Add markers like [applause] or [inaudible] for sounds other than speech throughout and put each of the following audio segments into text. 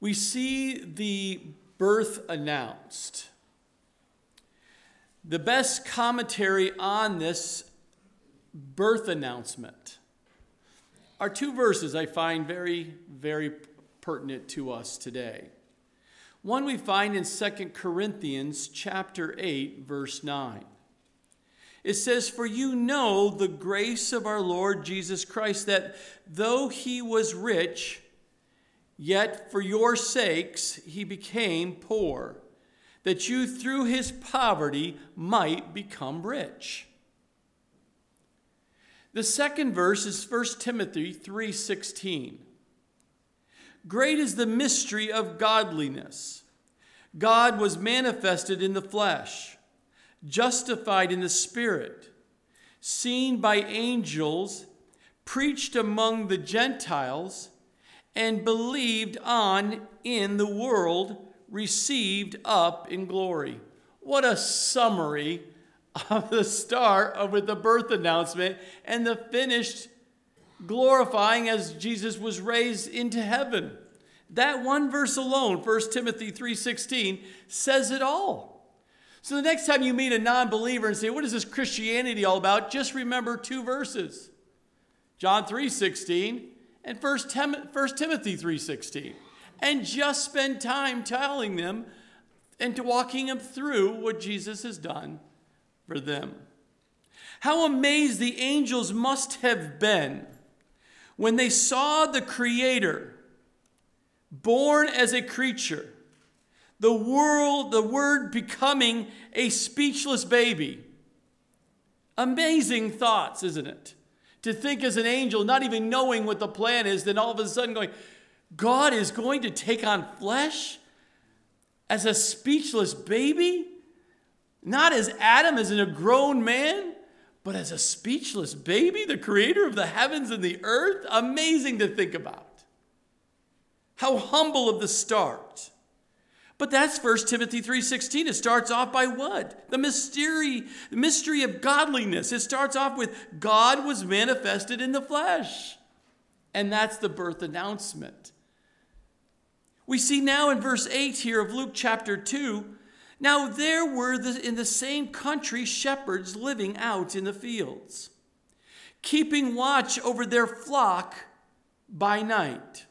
we see the birth announced. The best commentary on this birth announcement are two verses I find very, very pertinent to us today. One we find in 2 Corinthians chapter 8 verse 9. It says, For you know the grace of our Lord Jesus Christ, that though he was rich, yet for your sakes he became poor, that you through his poverty might become rich. The second verse is 1 Timothy 3:16. Great is the mystery of godliness. God was manifested in the flesh, justified in the spirit, seen by angels, preached among the Gentiles, and believed on in the world, received up in glory. What a summary of the start of the birth announcement and the finished glorifying as Jesus was raised into heaven. That one verse alone, 1 Timothy 3:16, says it all. So the next time you meet a non-believer and say, "What is this Christianity all about?" just remember two verses. John 3:16 and 1 Timothy 3:16. And just spend time telling them and to walking them through what Jesus has done for them. How amazed the angels must have been when they saw the Creator born as a creature, the world, the Word becoming a speechless baby. Amazing thoughts, isn't it? To think as an angel, not even knowing what the plan is, then all of a sudden going, God is going to take on flesh as a speechless baby? Not as Adam, as in a grown man, but as a speechless baby, the creator of the heavens and the earth? Amazing to think about. How humble of the start. But that's 1 Timothy 3:16. It starts off by what? The mystery, the mystery of godliness. It starts off with God was manifested in the flesh. And that's the birth announcement. We see now in verse 8 here of Luke chapter 2 now there were the, in the same country shepherds living out in the fields, keeping watch over their flock by night.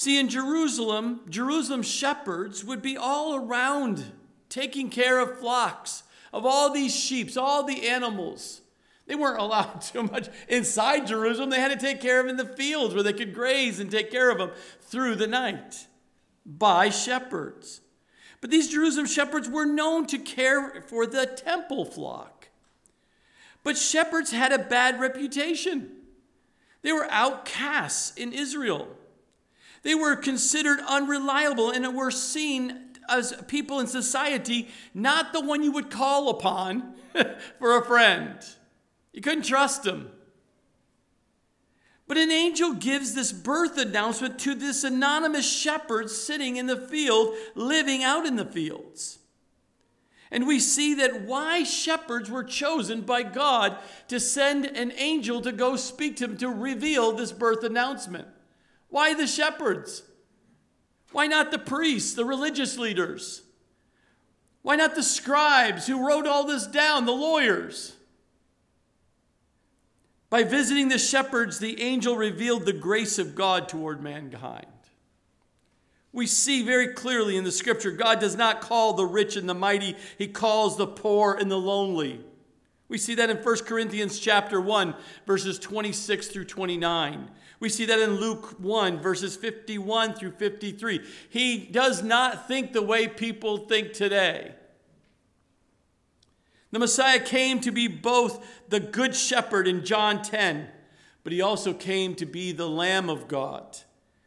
See, in Jerusalem, Jerusalem shepherds would be all around taking care of flocks, of all these sheep, all the animals. They weren't allowed [laughs] too much inside Jerusalem. They had to take care of them in the fields where they could graze and take care of them through the night by shepherds. But these Jerusalem shepherds were known to care for the temple flock. But shepherds had a bad reputation. They were outcasts in Israel. They were considered unreliable and were seen as people in society not the one you would call upon [laughs] for a friend. You couldn't trust them. But an angel gives this birth announcement to this anonymous shepherd sitting in the field, living out in the fields. And we see that why shepherds were chosen by God to send an angel to go speak to him to reveal this birth announcement. Why the shepherds? Why not the priests, the religious leaders? Why not the scribes who wrote all this down, the lawyers? By visiting the shepherds, the angel revealed the grace of God toward mankind. We see very clearly in the scripture God does not call the rich and the mighty, he calls the poor and the lonely. We see that in 1 Corinthians chapter 1 verses 26 through 29. We see that in Luke 1 verses 51 through 53. He does not think the way people think today. The Messiah came to be both the good shepherd in John 10, but he also came to be the Lamb of God,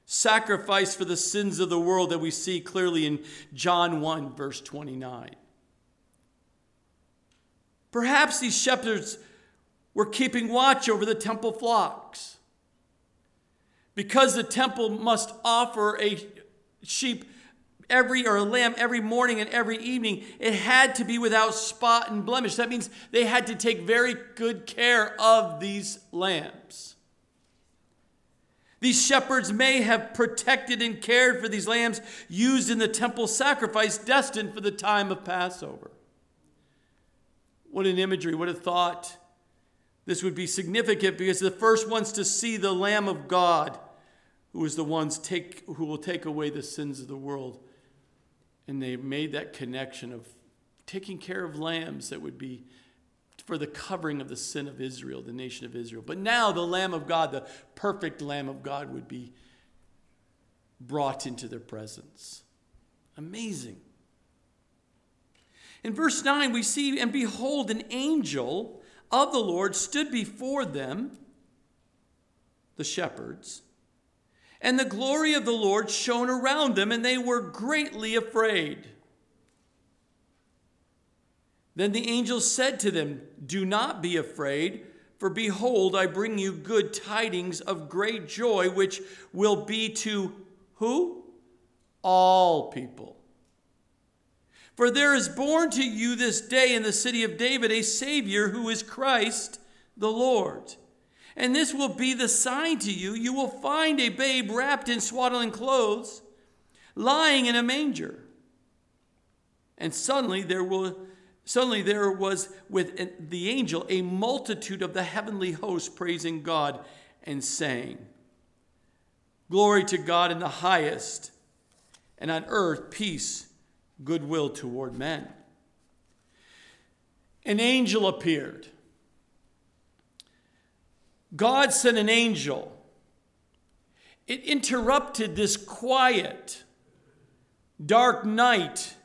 sacrificed for the sins of the world that we see clearly in John 1, verse 29. Perhaps these shepherds were keeping watch over the temple flocks. Because the temple must offer a sheep every or a lamb every morning and every evening it had to be without spot and blemish that means they had to take very good care of these lambs These shepherds may have protected and cared for these lambs used in the temple sacrifice destined for the time of Passover. What an imagery, what a thought. This would be significant because the first ones to see the Lamb of God, who is the ones take, who will take away the sins of the world. And they made that connection of taking care of lambs that would be for the covering of the sin of Israel, the nation of Israel. But now the Lamb of God, the perfect Lamb of God, would be brought into their presence. Amazing. In verse 9, we see, and behold, an angel of the Lord stood before them, the shepherds, and the glory of the Lord shone around them, and they were greatly afraid. Then the angel said to them, Do not be afraid, for behold, I bring you good tidings of great joy, which will be to who? All people. For there is born to you this day in the city of David a Savior who is Christ the Lord. And this will be the sign to you. You will find a babe wrapped in swaddling clothes, lying in a manger. And suddenly there will Suddenly there was with the angel a multitude of the heavenly host praising God and saying, Glory to God in the highest, and on earth peace, goodwill toward men. An angel appeared. God sent an angel. It interrupted this quiet, dark night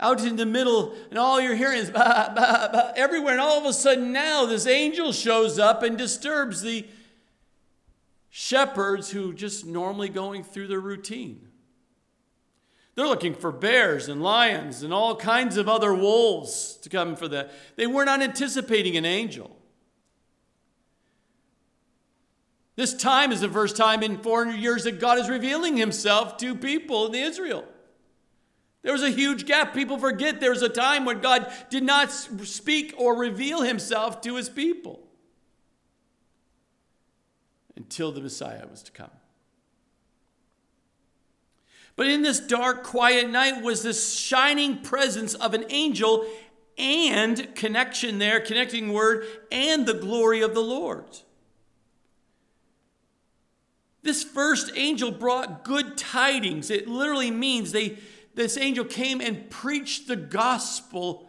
out in the middle, and all you're hearing is [laughs] bah, bah, bah, everywhere. And all of a sudden, now this angel shows up and disturbs the shepherds who just normally going through their routine. They're looking for bears and lions and all kinds of other wolves to come for that. They were not anticipating an angel. This time is the first time in 400 years that God is revealing himself to people in Israel. There was a huge gap. People forget there was a time when God did not speak or reveal himself to his people until the Messiah was to come. But in this dark, quiet night was this shining presence of an angel and connection there, connecting word, and the glory of the Lord. This first angel brought good tidings. It literally means they this angel came and preached the gospel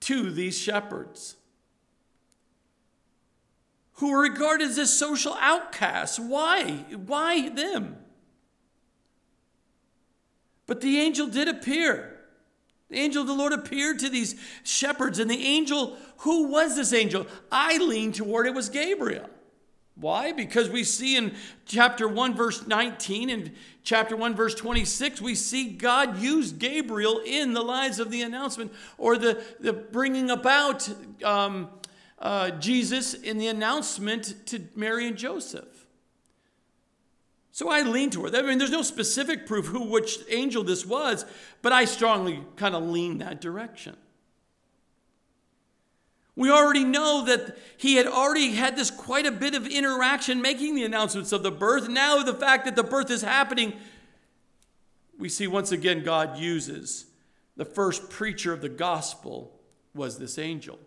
to these shepherds who were regarded as social outcasts. Why? Why them? But the angel did appear. The angel of the Lord appeared to these shepherds, and the angel, who was this angel? I lean toward it was Gabriel. Why? Because we see in chapter 1, verse 19 and chapter 1, verse 26, we see God used Gabriel in the lives of the announcement or the, the bringing about um, uh, Jesus in the announcement to Mary and Joseph. So I lean toward that. I mean, there's no specific proof who which angel this was, but I strongly kind of lean that direction. We already know that he had already had this quite a bit of interaction making the announcements of the birth. Now, the fact that the birth is happening, we see once again God uses the first preacher of the gospel was this angel.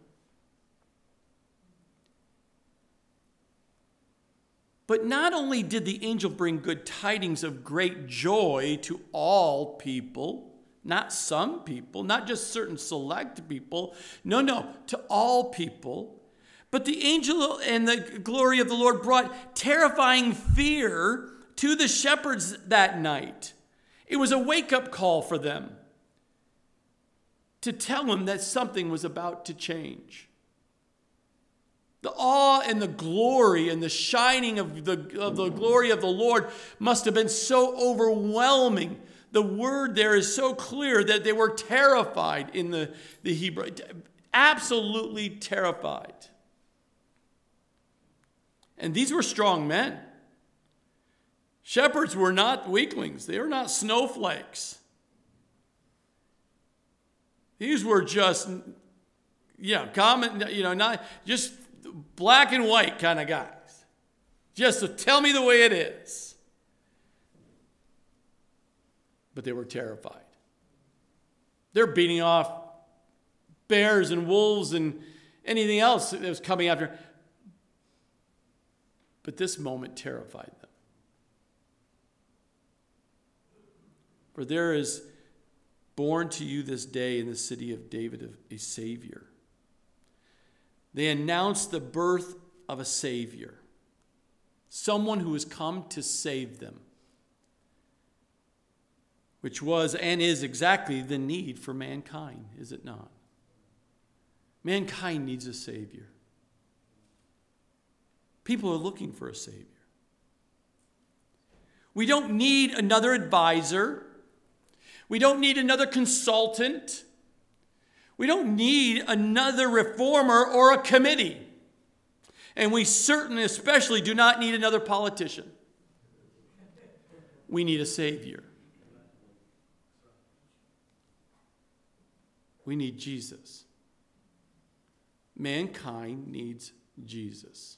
But not only did the angel bring good tidings of great joy to all people, not some people, not just certain select people. No, no, to all people. But the angel and the glory of the Lord brought terrifying fear to the shepherds that night. It was a wake up call for them to tell them that something was about to change. The awe and the glory and the shining of the, of the glory of the Lord must have been so overwhelming the word there is so clear that they were terrified in the, the Hebrew, absolutely terrified. And these were strong men. Shepherds were not weaklings, they were not snowflakes. These were just, know, common, you know, not just black and white kind of guys. Just to tell me the way it is. But they were terrified. They're beating off bears and wolves and anything else that was coming after. But this moment terrified them. For there is born to you this day in the city of David a Savior. They announced the birth of a Savior, someone who has come to save them, which was and is exactly the need for mankind, is it not? Mankind needs a Savior. People are looking for a Savior. We don't need another advisor. We don't need another consultant. We don't need another reformer or a committee. And we certainly, especially, do not need another politician. We need a Savior. We need Jesus. Mankind needs Jesus.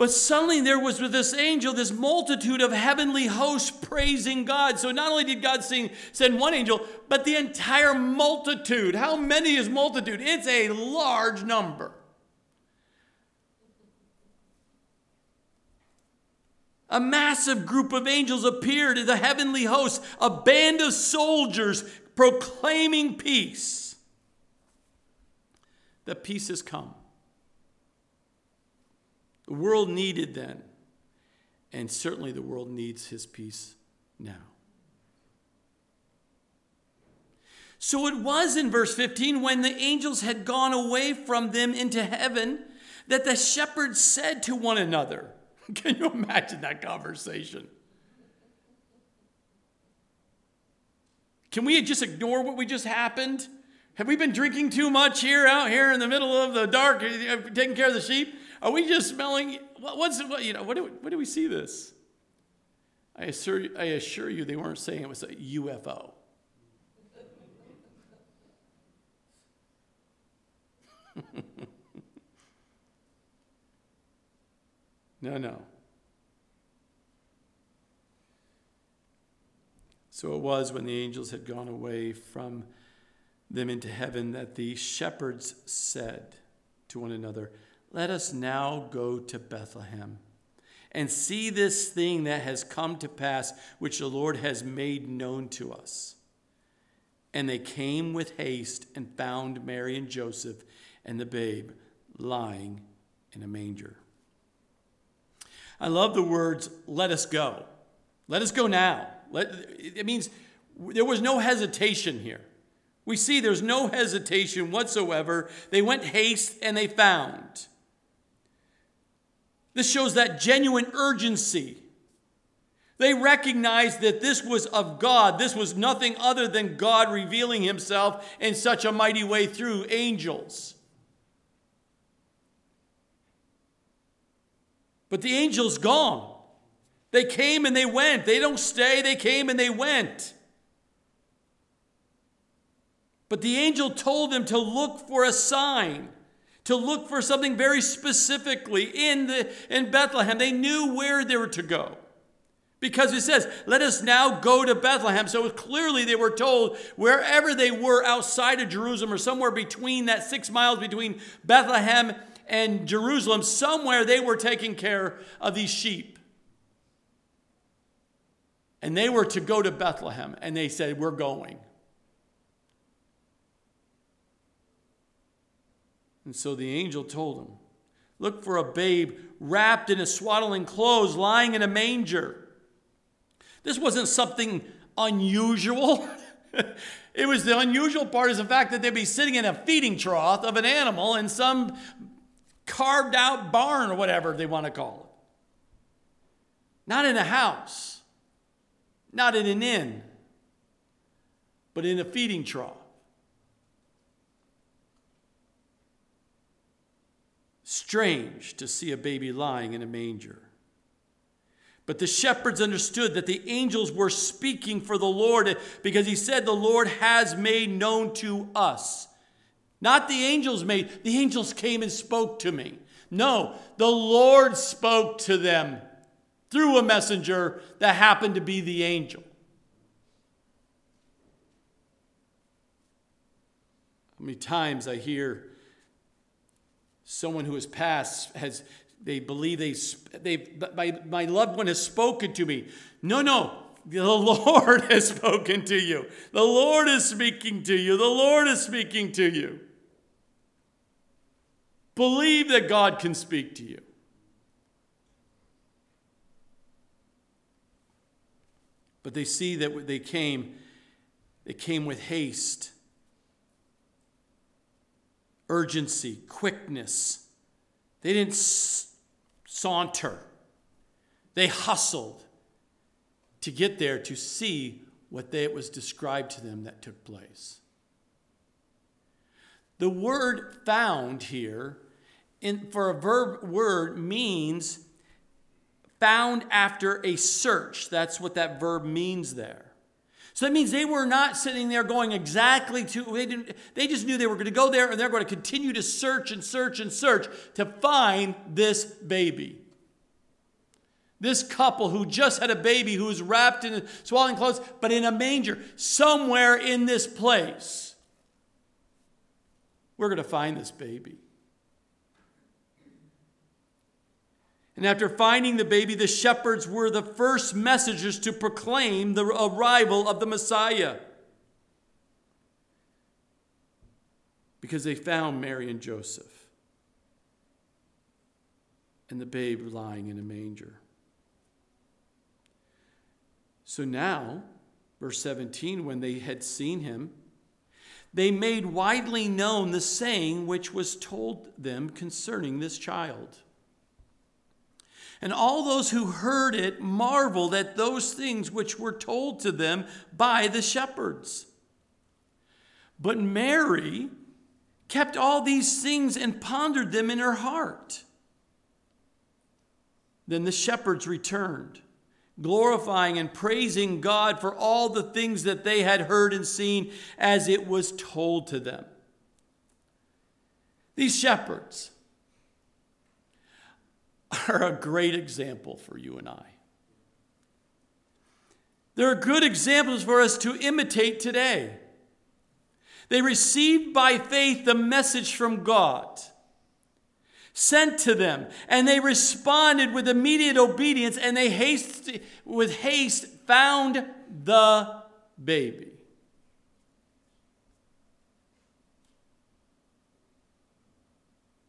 But suddenly there was with this angel this multitude of heavenly hosts praising God. So not only did God sing, send one angel, but the entire multitude. How many is multitude? It's a large number. A massive group of angels appeared as a heavenly host, a band of soldiers proclaiming peace. The peace has come. The world needed then, and certainly the world needs his peace now. So it was in verse 15 when the angels had gone away from them into heaven that the shepherds said to one another, [laughs] Can you imagine that conversation? Can we just ignore what we just happened? Have we been drinking too much here, out here in the middle of the dark, uh, taking care of the sheep? Are we just smelling? What's what, you know? What do, what do we see this? I assure, I assure you, they weren't saying it was a UFO. [laughs] no, no. So it was when the angels had gone away from them into heaven that the shepherds said to one another, let us now go to Bethlehem and see this thing that has come to pass, which the Lord has made known to us. And they came with haste and found Mary and Joseph and the babe lying in a manger. I love the words, let us go. Let us go now. Let, it means there was no hesitation here. We see there's no hesitation whatsoever. They went haste and they found. This shows that genuine urgency. They recognized that this was of God. This was nothing other than God revealing himself in such a mighty way through angels. But the angel's gone. They came and they went. They don't stay, they came and they went. But the angel told them to look for a sign to look for something very specifically in, the, in Bethlehem. They knew where they were to go. Because it says, let us now go to Bethlehem. So clearly they were told wherever they were outside of Jerusalem or somewhere between that six miles between Bethlehem and Jerusalem, somewhere they were taking care of these sheep. And they were to go to Bethlehem. And they said, We're going. And so the angel told him, Look for a babe wrapped in a swaddling clothes, lying in a manger. This wasn't something unusual. [laughs] it was the unusual part is the fact that they'd be sitting in a feeding trough of an animal in some carved out barn or whatever they want to call it. Not in a house, not in an inn, but in a feeding trough. Strange to see a baby lying in a manger. But the shepherds understood that the angels were speaking for the Lord because he said, The Lord has made known to us. Not the angels made, the angels came and spoke to me. No, the Lord spoke to them through a messenger that happened to be the angel. How many times I hear someone who has passed has they believe they they my, my loved one has spoken to me. No, no, the [laughs] Lord has spoken to you. The Lord is speaking to you. The Lord is speaking to you. Believe that God can speak to you. But they see that they came, they came with haste, urgency, quickness. They didn't saunter, they hustled to get there to see what they, it was described to them that took place. The word found here in, for a verb word means found after a search. That's what that verb means there. So that means they were not sitting there going exactly to, they, didn't, they just knew they were going to go there and they're going to continue to search and search and search to find this baby. This couple who just had a baby who was wrapped in swaddling clothes, but in a manger, somewhere in this place. We're going to find this baby. And after finding the baby, the shepherds were the first messengers to proclaim the arrival of the Messiah. Because they found Mary and Joseph and the babe lying in a manger. So now, verse 17, when they had seen him, they made widely known the saying which was told them concerning this child. And all those who heard it marveled at those things which were told to them by the shepherds. But Mary kept all these things and pondered them in her heart. Then the shepherds returned glorifying and praising God for all the things that they had heard and seen as it was told to them. These shepherds are a great example for you and I. They're good examples for us to imitate today. They received by faith the message from God sent to them, and they responded with immediate obedience, and they haste, with haste found the baby.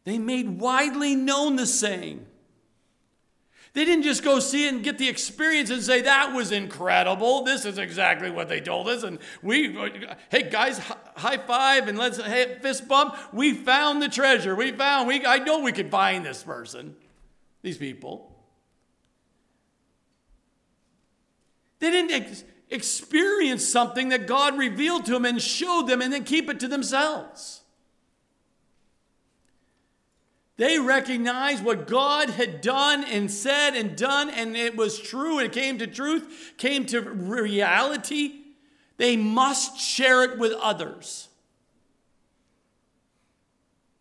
They made widely known the saying. They didn't just go see it and get the experience and say, that was incredible. This is exactly what they told us. And we, hey guys, high five and let's hey, fist bump. We found the treasure. We found, we, I know we could find this person, these people. They didn't ex- experience something that God revealed to them and showed them and then keep it to themselves. They recognized what God had done and said and done, and it was true, it came to truth, came to reality. They must share it with others.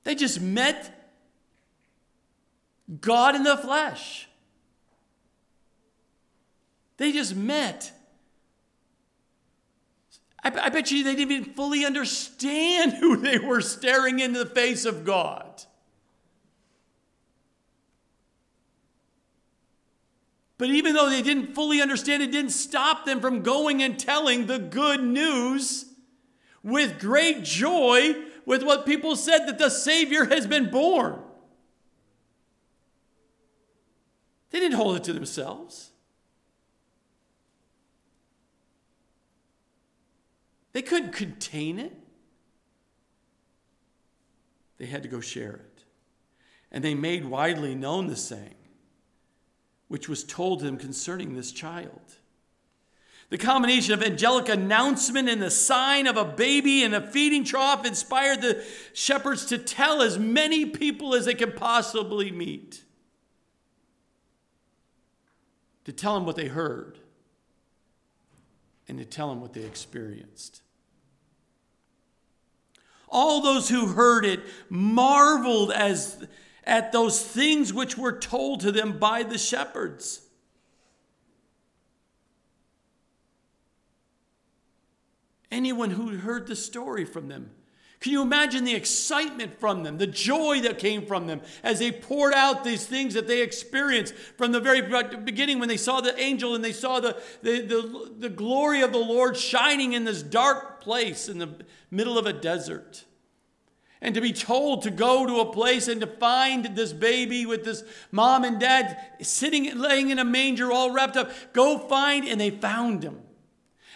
They just met God in the flesh. They just met. I, I, bet you they didn't even fully understand [laughs] who they were staring into the face of God. But even though they didn't fully understand, it didn't stop them from going and telling the good news with great joy with what people said that the Savior has been born. They didn't hold it to themselves. They couldn't contain it. They had to go share it. And they made widely known the saying which was told him concerning this child. The combination of angelic announcement and the sign of a baby in a feeding trough inspired the shepherds to tell as many people as they could possibly meet. To tell them what they heard and to tell them what they experienced. All those who heard it marveled as at those things which were told to them by the shepherds. Anyone who heard the story from them can you imagine the excitement from them, the joy that came from them as they poured out these things that they experienced from the very beginning when they saw the angel and they saw the, the, the, the glory of the Lord shining in this dark place in the middle of a desert? And to be told to go to a place and to find this baby with this mom and dad sitting laying in a manger all wrapped up go find and they found him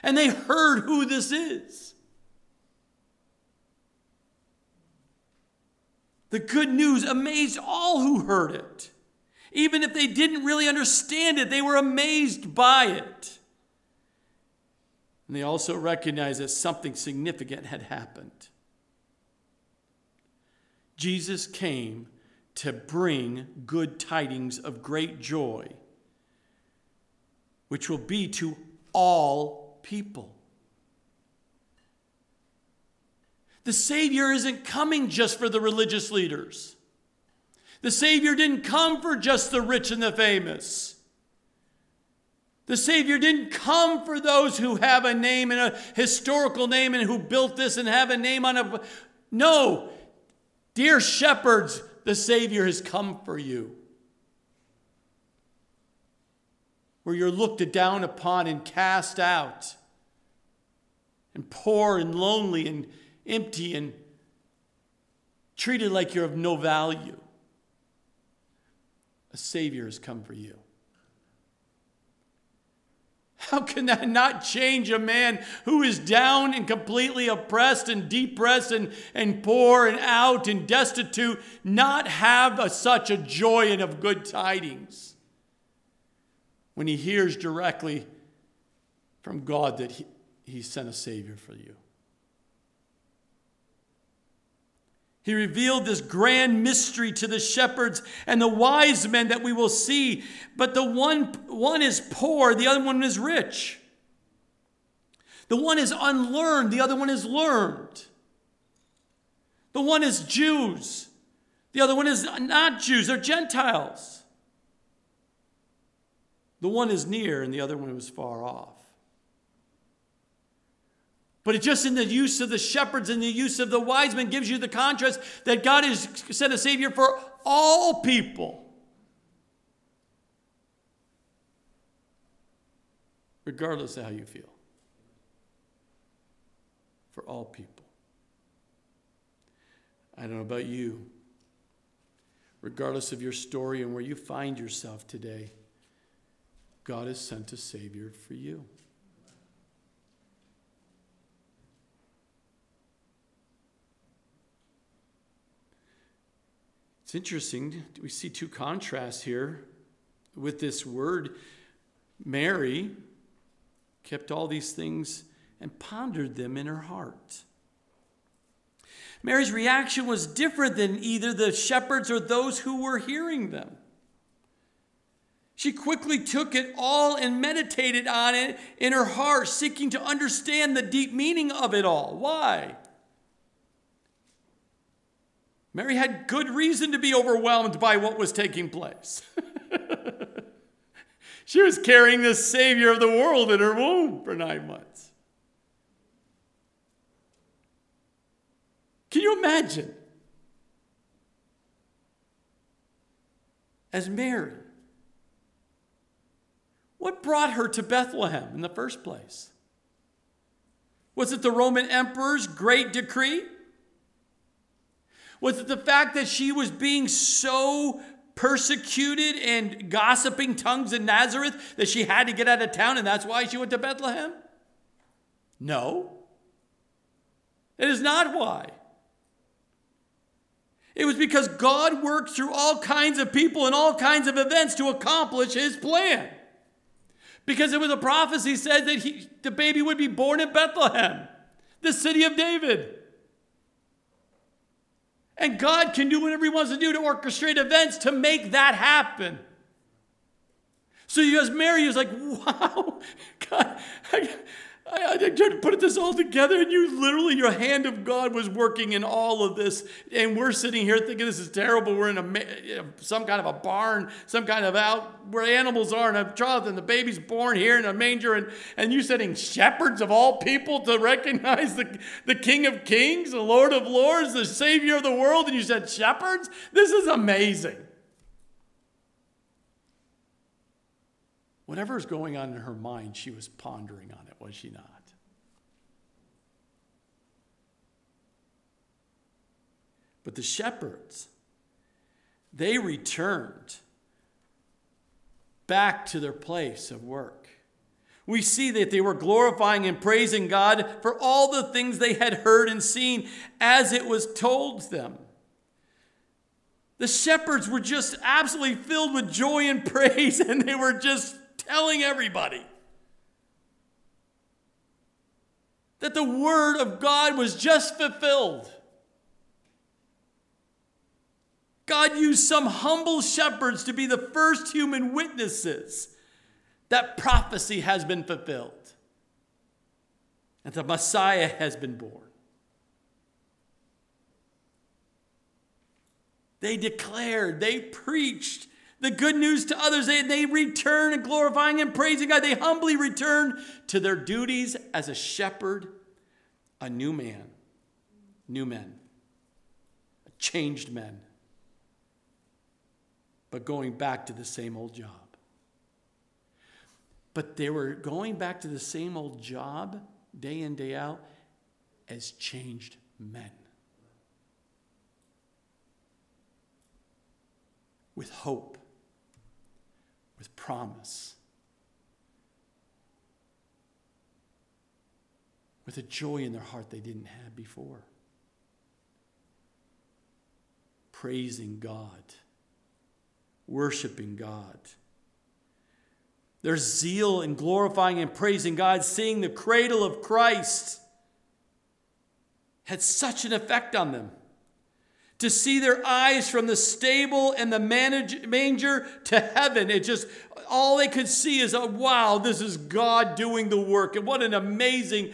and they heard who this is The good news amazed all who heard it. Even if they didn't really understand it, they were amazed by it. And they also recognized that something significant had happened. Jesus came to bring good tidings of great joy, which will be to all people. The Savior isn't coming just for the religious leaders. The Savior didn't come for just the rich and the famous. The Savior didn't come for those who have a name and a historical name and who built this and have a name on a. No, dear shepherds, the Savior has come for you. Where you're looked down upon and cast out, and poor and lonely and empty and treated like you're of no value. A Savior has come for you. How can that not change a man who is down and completely oppressed and depressed and, and poor and out and destitute not have a, such a joy and of good tidings when he hears directly from God that he, he sent a Savior for you? He revealed this grand mystery to the shepherds and the wise men that we will see. But the one, one is poor, the other one is rich. The one is unlearned, the other one is learned. The one is Jews, the other one is not Jews, they're Gentiles. The one is near, and the other one was far off. But just in the use of the shepherds and the use of the wise men gives you the contrast that God has sent a Savior for all people. Regardless of how you feel. For all people. I don't know about you. Regardless of your story and where you find yourself today, God has sent a Savior for you. It's interesting. We see two contrasts here with this word. Mary kept all these things and pondered them in her heart. Mary's reaction was different than either the shepherds or those who were hearing them. She quickly took it all and meditated on it in her heart, seeking to understand the deep meaning of it all. Why? Mary had good reason to be overwhelmed by what was taking place. [laughs] she was carrying the Savior of the world in her womb for nine months. Can you imagine? As Mary, what brought her to Bethlehem in the first place? Was it the Roman emperor's great decree? Was it the fact that she was being so persecuted and gossiping tongues in Nazareth that she had to get out of town and that's why she went to Bethlehem? No. It is not why. It was because God worked through all kinds of people and all kinds of events to accomplish his plan. Because it was a prophecy said that he, the baby would be born in Bethlehem, the city of David. And God can do whatever He wants to do to orchestrate events to make that happen. So you as Mary is like, [laughs] wow, God, I, I, and tried to put this all together, and you literally, your hand of God was working in all of this. And we're sitting here thinking this is terrible. We're in a some kind of a barn, some kind of out where animals are, and a child, and the baby's born here in a manger, and, and you setting shepherds of all people to recognize the, the King of Kings, the Lord of Lords, the Savior of the world, and you said shepherds? This is amazing. Whatever is going on in her mind, she was pondering on it, was she not? But the shepherds, they returned back to their place of work. We see that they were glorifying and praising God for all the things they had heard and seen as it was told them. The shepherds were just absolutely filled with joy and [laughs] praise, and they were just telling everybody that the word of God was just fulfilled. God used some humble shepherds to be the first human witnesses that prophecy has been fulfilled and the Messiah has been born. They declared, they preached, the good news to others. They, they return and glorifying and praising God. They humbly return to their duties as a shepherd, a new man, new men, changed men, but going back to the same old job. But they were going back to the same old job day in, day out as changed men. With hope with promise, with a joy in their heart they didn't have before. Praising God, worshiping God. Their zeal in glorifying and praising God, seeing the cradle of Christ, had such an effect on them to see their eyes from the stable and the manger to heaven. It just, all they could see is, oh, wow, this is God doing the work. And what an amazing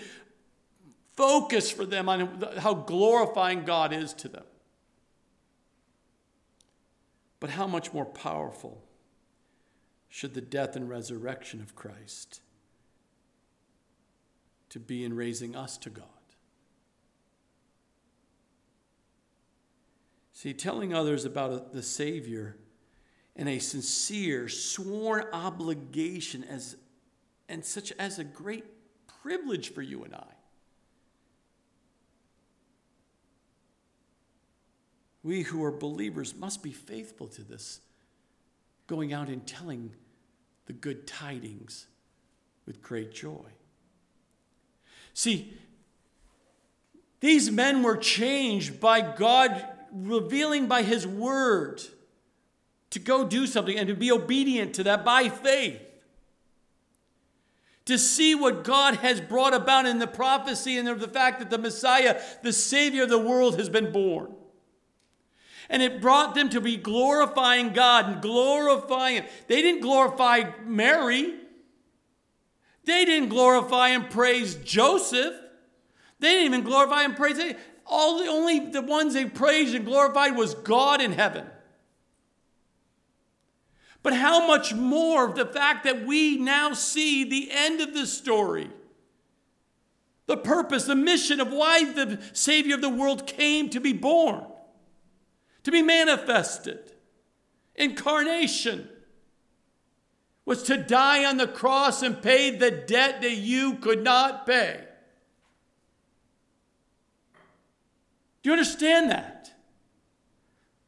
focus for them on how glorifying God is to them. But how much more powerful should the death and resurrection of Christ to be in raising us to God? See, telling others about the Savior in a sincere, sworn obligation as, and such as a great privilege for you and I. We who are believers must be faithful to this, going out and telling the good tidings with great joy. See, these men were changed by God revealing by His word to go do something and to be obedient to that by faith. To see what God has brought about in the prophecy and the fact that the Messiah, the Savior of the world, has been born. And it brought them to be glorifying God and glorifying They didn't glorify Mary. They didn't glorify and praise Joseph. They didn't even glorify and praise all the only the ones they praised and glorified was God in heaven. But how much more of the fact that we now see the end of the story? The purpose, the mission of why the Savior of the world came to be born, to be manifested. Incarnation was to die on the cross and pay the debt that you could not pay. Do you understand that?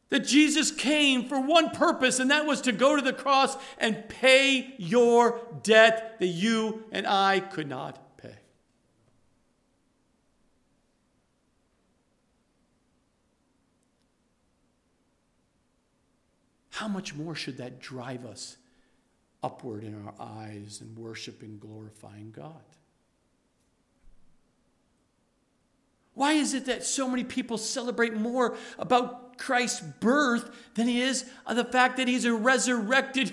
That Jesus came for one purpose, and that was to go to the cross and pay your debt that you and I could not pay. How much more should that drive us upward in our eyes and worship and glorifying God? Why is it that so many people celebrate more about Christ's birth than he is of the fact that he's a resurrected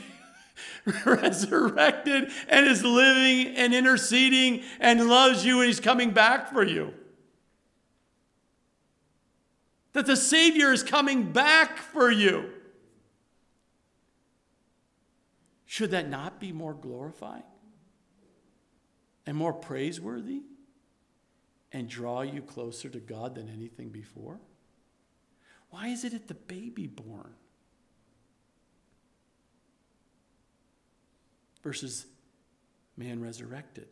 [laughs] resurrected and is living and interceding and loves you and he's coming back for you. That the Savior is coming back for you. Should that not be more glorifying and more praiseworthy and draw you closer to God than anything before? Why is it at the baby born? versus man resurrected.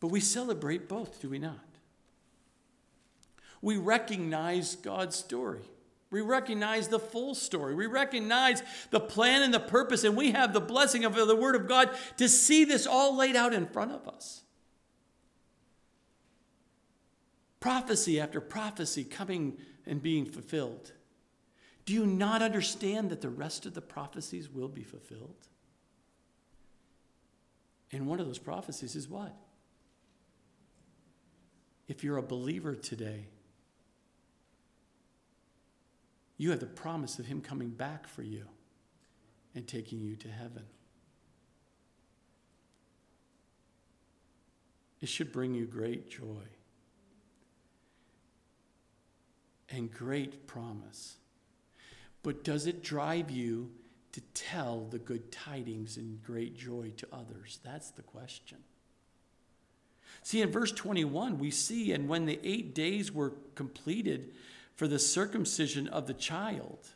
But we celebrate both, do we not? We recognize God's story. We recognize the full story. We recognize the plan and the purpose, and we have the blessing of the Word of God to see this all laid out in front of us. Prophecy after prophecy coming and being fulfilled. Do you not understand that the rest of the prophecies will be fulfilled? And one of those prophecies is what? If you're a believer today, you have the promise of Him coming back for you and taking you to heaven. It should bring you great joy and great promise. But does it drive you to tell the good tidings and great joy to others? That's the question. See, in verse 21, we see, and when the eight days were completed for the circumcision of the child,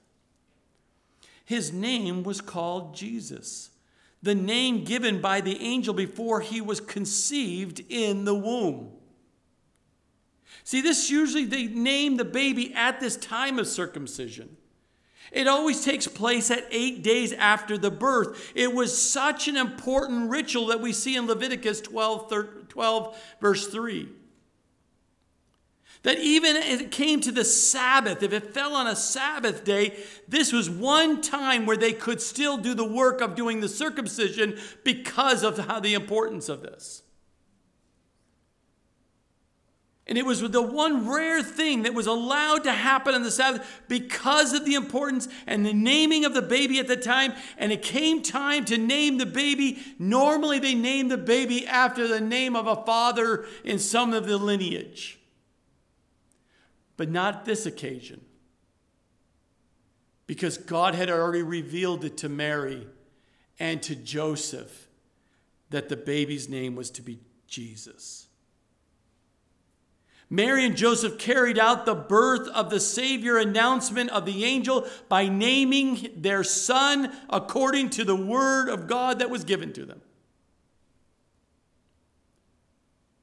his name was called Jesus, the name given by the angel before he was conceived in the womb. See, this usually they name the baby at this time of circumcision. It always takes place at eight days after the birth. It was such an important ritual that we see in Leviticus 12, 12 verse 3. That even if it came to the Sabbath, if it fell on a Sabbath day, this was one time where they could still do the work of doing the circumcision because of how the importance of this. And it was the one rare thing that was allowed to happen on the Sabbath because of the importance and the naming of the baby at the time. And it came time to name the baby. Normally, they name the baby after the name of a father in some of the lineage. But not this occasion. Because God had already revealed it to Mary and to Joseph that the baby's name was to be Jesus. Mary and Joseph carried out the birth of the Savior announcement of the angel by naming their son according to the word of God that was given to them.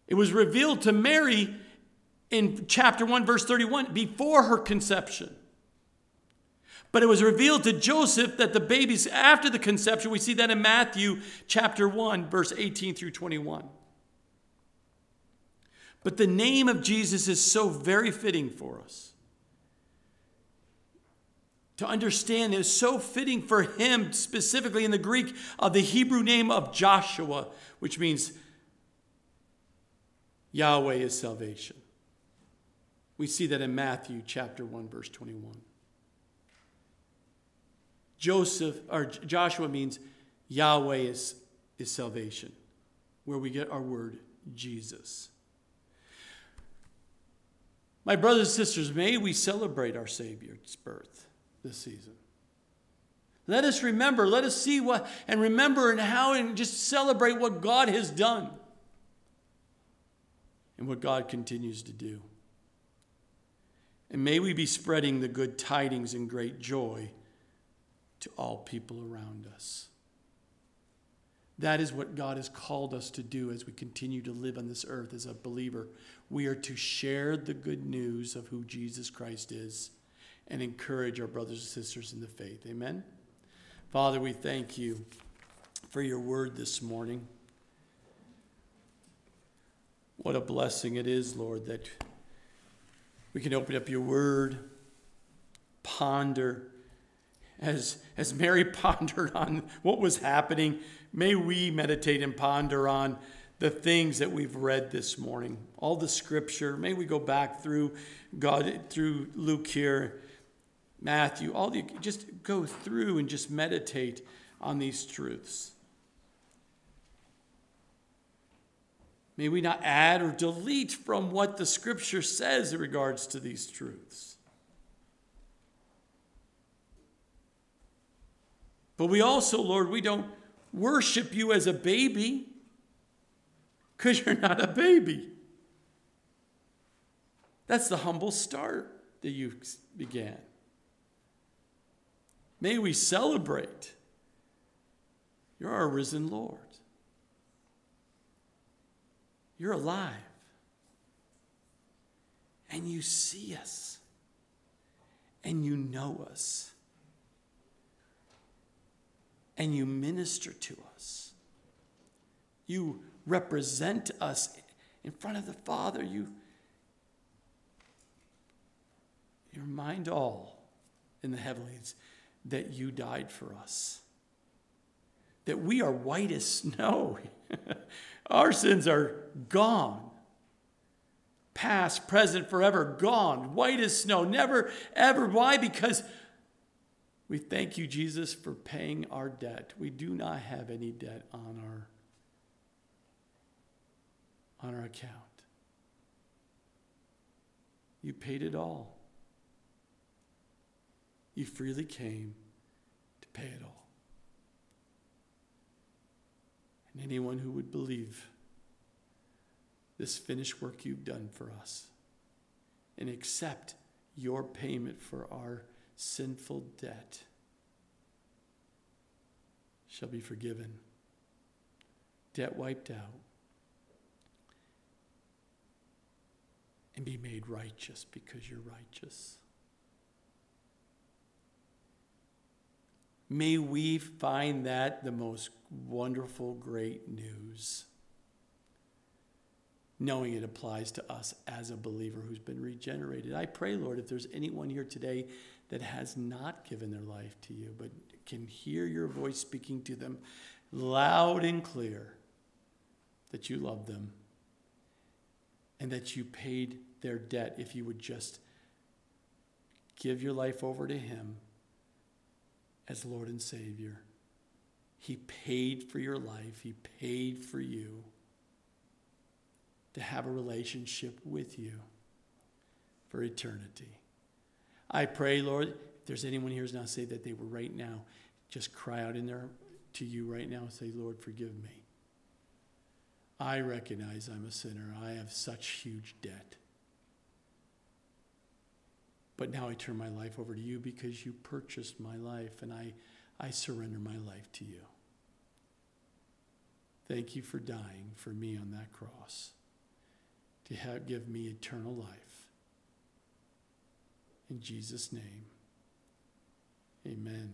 It was revealed to Mary in chapter 1, verse 31, before her conception. But it was revealed to Joseph that the babies after the conception, we see that in Matthew chapter 1, verse 18 through 21. But the name of Jesus is so very fitting for us. To understand is so fitting for him, specifically in the Greek, of the Hebrew name of Joshua, which means Yahweh is salvation. We see that in Matthew chapter 1, verse 21. Joseph or Joshua means Yahweh is, is salvation, where we get our word Jesus. My brothers and sisters, may we celebrate our Savior's birth this season. Let us remember, let us see what, and remember and how, and just celebrate what God has done and what God continues to do. And may we be spreading the good tidings and great joy to all people around us. That is what God has called us to do as we continue to live on this earth as a believer. We are to share the good news of who Jesus Christ is and encourage our brothers and sisters in the faith. Amen. Father, we thank you for your word this morning. What a blessing it is, Lord, that we can open up your word, ponder. As, as Mary [laughs] pondered on what was happening, may we meditate and ponder on the things that we've read this morning, all the scripture. May we go back through God, through Luke here. Matthew, all the just go through and just meditate on these truths. May we not add or delete from what the scripture says in regards to these truths. But we also, Lord, we don't worship you as a baby because you're not a baby. That's the humble start that you began. May we celebrate. You're our risen Lord. You're alive. And you see us. And you know us. And you minister to us. You represent us in front of the Father. You, you remind all in the heavenlies that you died for us, that we are white as snow. [laughs] Our sins are gone. Past, present, forever, gone. White as snow. Never, ever. Why? Because we thank you, Jesus, for paying our debt. We do not have any debt on our, on our account. You paid it all. You freely came to pay it all. And anyone who would believe this finished work you've done for us and accept your payment for our sinful debt shall be forgiven, debt wiped out, and be made righteous because you're righteous. May we find that the most wonderful, great news, knowing it applies to us as a believer who's been regenerated. I pray, Lord, if there's anyone here today that has not given their life to you, but can hear your voice speaking to them loud and clear that you love them and that you paid their debt if you would just give your life over to Him as Lord and Savior. He paid for your life, He paid for you to have a relationship with you for eternity. I pray, Lord, if there's anyone here who's not say that they were right now, just cry out in there to you right now and say, Lord, forgive me. I recognize I'm a sinner. I have such huge debt. But now I turn my life over to you because you purchased my life and I, I surrender my life to you. Thank you for dying for me on that cross to have, give me eternal life. In Jesus' name, amen.